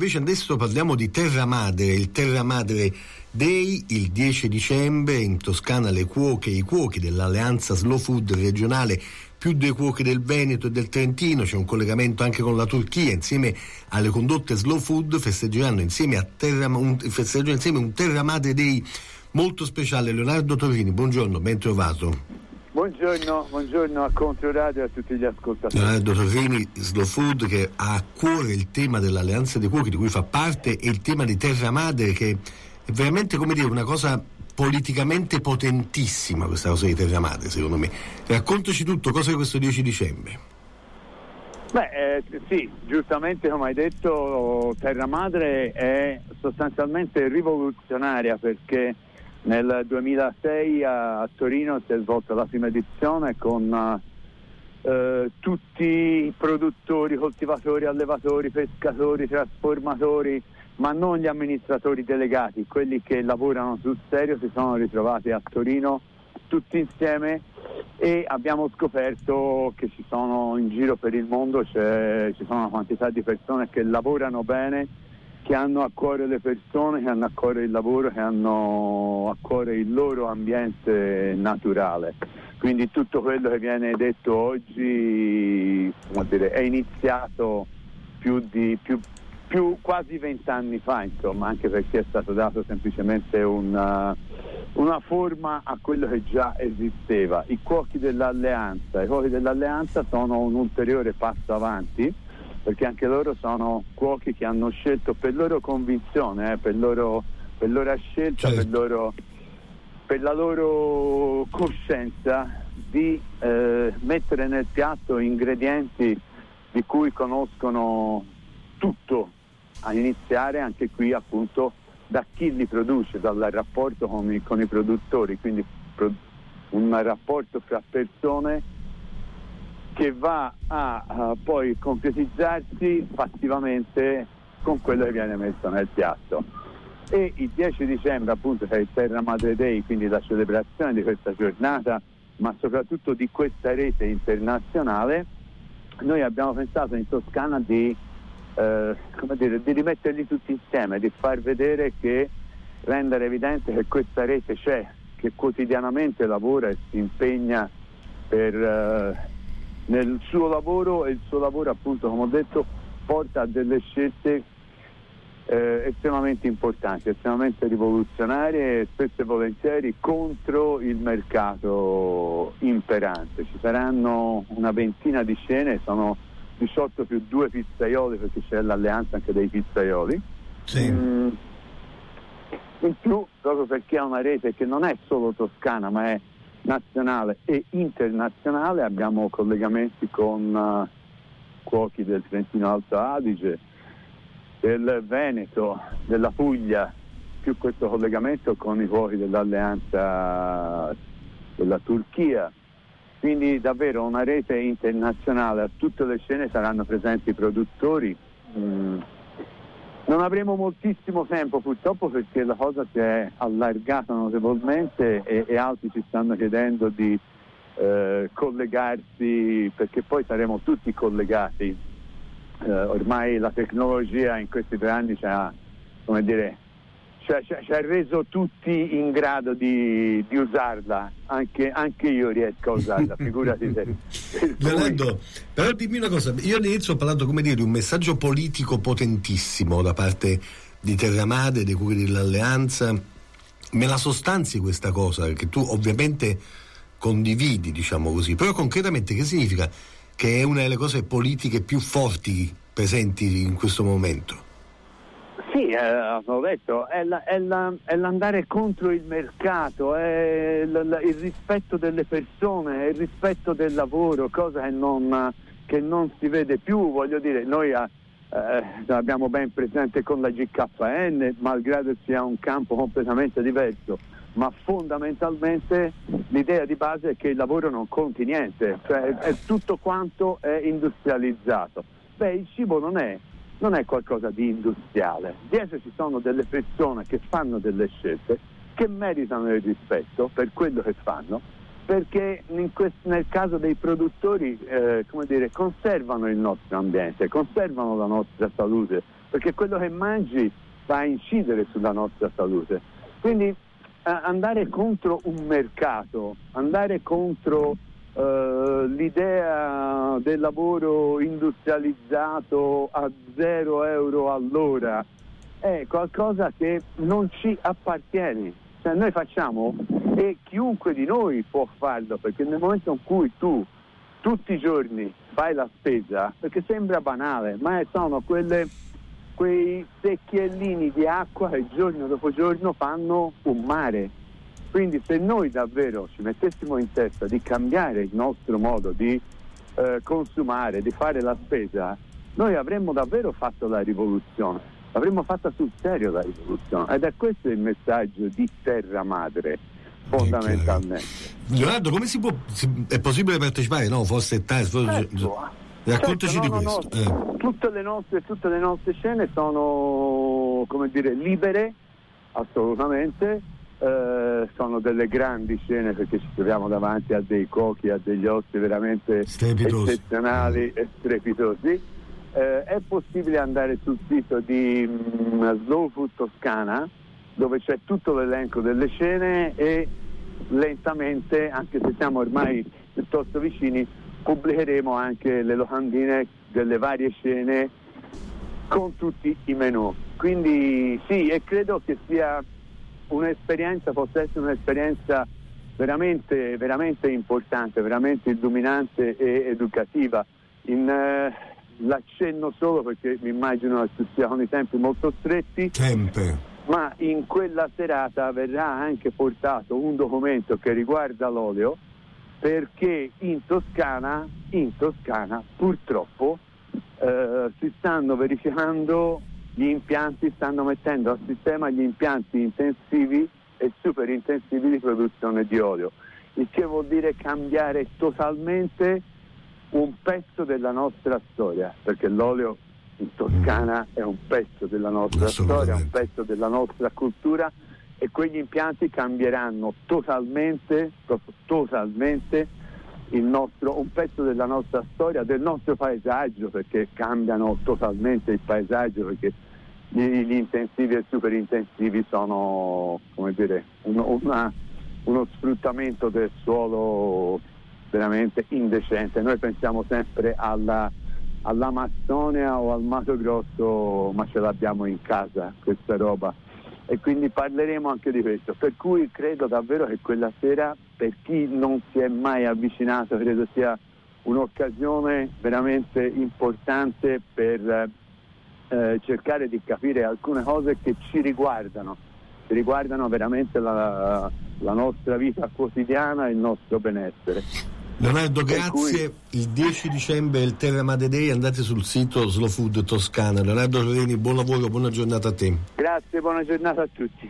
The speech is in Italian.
Invece adesso parliamo di Terra Madre, il Terra Madre Day il 10 dicembre in Toscana le cuoche e i cuochi dell'alleanza Slow Food regionale più dei cuochi del Veneto e del Trentino, c'è un collegamento anche con la Turchia, insieme alle condotte Slow Food festeggeranno insieme, a Terra, un, festeggeranno insieme un Terra Madre Day molto speciale. Leonardo Torrini, buongiorno, ben trovato. Buongiorno, buongiorno a Controradio e a tutti gli ascoltatori. Leonardo Torrini, Slow Food, che ha a cuore il tema dell'Alleanza dei Cuochi, di cui fa parte, e il tema di Terra Madre, che è veramente, come dire, una cosa politicamente potentissima, questa cosa di Terra Madre, secondo me. Raccontaci tutto, cosa è questo 10 dicembre? Beh, eh, sì, giustamente come hai detto, Terra Madre è sostanzialmente rivoluzionaria perché nel 2006 a, a Torino si è svolta la prima edizione con eh, tutti i produttori, coltivatori, allevatori, pescatori, trasformatori, ma non gli amministratori delegati, quelli che lavorano sul serio si sono ritrovati a Torino tutti insieme e abbiamo scoperto che ci sono in giro per il mondo, ci sono una quantità di persone che lavorano bene che hanno a cuore le persone, che hanno a cuore il lavoro, che hanno a cuore il loro ambiente naturale. Quindi tutto quello che viene detto oggi dire, è iniziato più di più, più quasi vent'anni fa, insomma, anche perché è stato dato semplicemente una, una forma a quello che già esisteva. I cuochi dell'alleanza, i cuochi dell'alleanza sono un ulteriore passo avanti perché anche loro sono cuochi che hanno scelto per loro convinzione, eh, per, loro, per loro scelta, certo. per, loro, per, la loro coscienza di eh, mettere nel piatto ingredienti di cui conoscono tutto, a iniziare anche qui appunto da chi li produce, dal rapporto con i, con i produttori, quindi pro, un rapporto fra persone che va a, a poi concretizzarsi fattivamente con quello che viene messo nel piatto. E il 10 dicembre appunto che è il Terra Madre Day, quindi la celebrazione di questa giornata, ma soprattutto di questa rete internazionale, noi abbiamo pensato in Toscana di, eh, dire, di rimetterli tutti insieme, di far vedere che rendere evidente che questa rete c'è, che quotidianamente lavora e si impegna per eh, nel suo lavoro e il suo lavoro appunto come ho detto porta a delle scelte eh, estremamente importanti, estremamente rivoluzionarie e spesso e volentieri contro il mercato imperante. Ci saranno una ventina di scene, sono 18 più due pizzaioli perché c'è l'alleanza anche dei pizzaioli. Sì. Mm, in più, proprio perché è una rete che non è solo toscana ma è nazionale e internazionale, abbiamo collegamenti con uh, cuochi del Trentino Alto Adige, del Veneto, della Puglia, più questo collegamento con i cuochi dell'alleanza della Turchia. Quindi davvero una rete internazionale, a tutte le scene saranno presenti i produttori. Mm non avremo moltissimo tempo purtroppo perché la cosa si è allargata notevolmente e, e altri ci stanno chiedendo di eh, collegarsi perché poi saremo tutti collegati. Eh, ormai la tecnologia in questi tre anni ci ha, come dire, cioè, ci ha reso tutti in grado di, di usarla, anche, anche, io riesco a usarla, figurati te. Leonardo, però dimmi una cosa, io all'inizio ho parlato come dire di un messaggio politico potentissimo da parte di Terra Madre, dei curi dell'Alleanza, me la sostanzi questa cosa, che tu ovviamente condividi, diciamo così, però concretamente che significa? Che è una delle cose politiche più forti presenti in questo momento? Sì, eh, ho detto, è, la, è, la, è, l'andare contro il mercato, è il, il, rispetto delle persone, il rispetto del lavoro, cosa che non, che non si vede più, voglio dire, noi eh, abbiamo ben presente con la GKN, malgrado sia un campo completamente diverso, ma fondamentalmente l'idea di base è che il lavoro non conti niente, cioè è tutto quanto è industrializzato. Beh, il cibo non è non è qualcosa di industriale. Dietro ci sono delle persone che fanno delle scelte che meritano il rispetto per quello che fanno, perché quest- nel caso dei produttori eh, dire, conservano il nostro ambiente, conservano la nostra salute, perché quello che mangi va a incidere sulla nostra salute. Quindi eh, andare contro un mercato, andare contro eh, l'idea del lavoro industrializzato a zero euro all'ora è qualcosa che non ci appartiene. Cioè noi facciamo e chiunque di noi può farlo perché nel momento in cui tu tutti i giorni fai la spesa, perché sembra banale, ma sono quelle, quei secchiellini di acqua che giorno dopo giorno fanno un mare. Quindi se noi davvero ci mettessimo in testa di cambiare il nostro modo di eh, consumare, di fare la spesa, noi avremmo davvero fatto la rivoluzione, avremmo fatto sul serio la rivoluzione ed è questo il messaggio di Terra Madre fondamentalmente. Leonardo, come si può, è possibile partecipare? No, forse è certo. Raccontaci certo, di no, questo. No, eh. tutte, le nostre, tutte le nostre scene sono come dire, libere, assolutamente. Eh, sono delle grandi scene perché ci troviamo davanti a dei cochi, a degli osti veramente Strepitosi. eccezionali e strepitosi. Eh, è possibile andare sul sito di mm, Slow Food Toscana dove c'è tutto l'elenco delle scene e lentamente, anche se siamo ormai piuttosto vicini, pubblicheremo anche le locandine delle varie scene con tutti i menù. Quindi sì, e credo che sia un'esperienza, possa essere un'esperienza veramente, veramente importante, veramente illuminante e educativa. In, eh, l'accenno solo perché mi immagino che siano i tempi molto stretti. Tempe ma in quella serata verrà anche portato un documento che riguarda l'olio perché in Toscana, in Toscana purtroppo eh, si stanno verificando gli impianti, stanno mettendo a sistema gli impianti intensivi e super intensivi di produzione di olio, il che vuol dire cambiare totalmente un pezzo della nostra storia, perché l'olio in Toscana è un pezzo della nostra storia, un pezzo della nostra cultura e quegli impianti cambieranno totalmente, totalmente nostro, un pezzo della nostra storia, del nostro paesaggio, perché cambiano totalmente il paesaggio, perché gli, intensivi e super intensivi sono dire, uno, una, uno sfruttamento del suolo veramente indecente. Noi pensiamo sempre alla all'Amazzonia o al Mato Grosso, ma ce l'abbiamo in casa questa roba. E quindi parleremo anche di questo. Per cui credo davvero che quella sera, per chi non si è mai avvicinato, credo sia un'occasione veramente importante per eh, cercare di capire alcune cose che ci riguardano, ci riguardano veramente la, la nostra vita quotidiana e il nostro benessere. Leonardo, grazie. Cui... Il 10 dicembre è il Terra Madre Day, andate sul sito Slow Food Toscana. Leonardo Gioveni, buon lavoro, buona giornata a te. Grazie, buona giornata a tutti.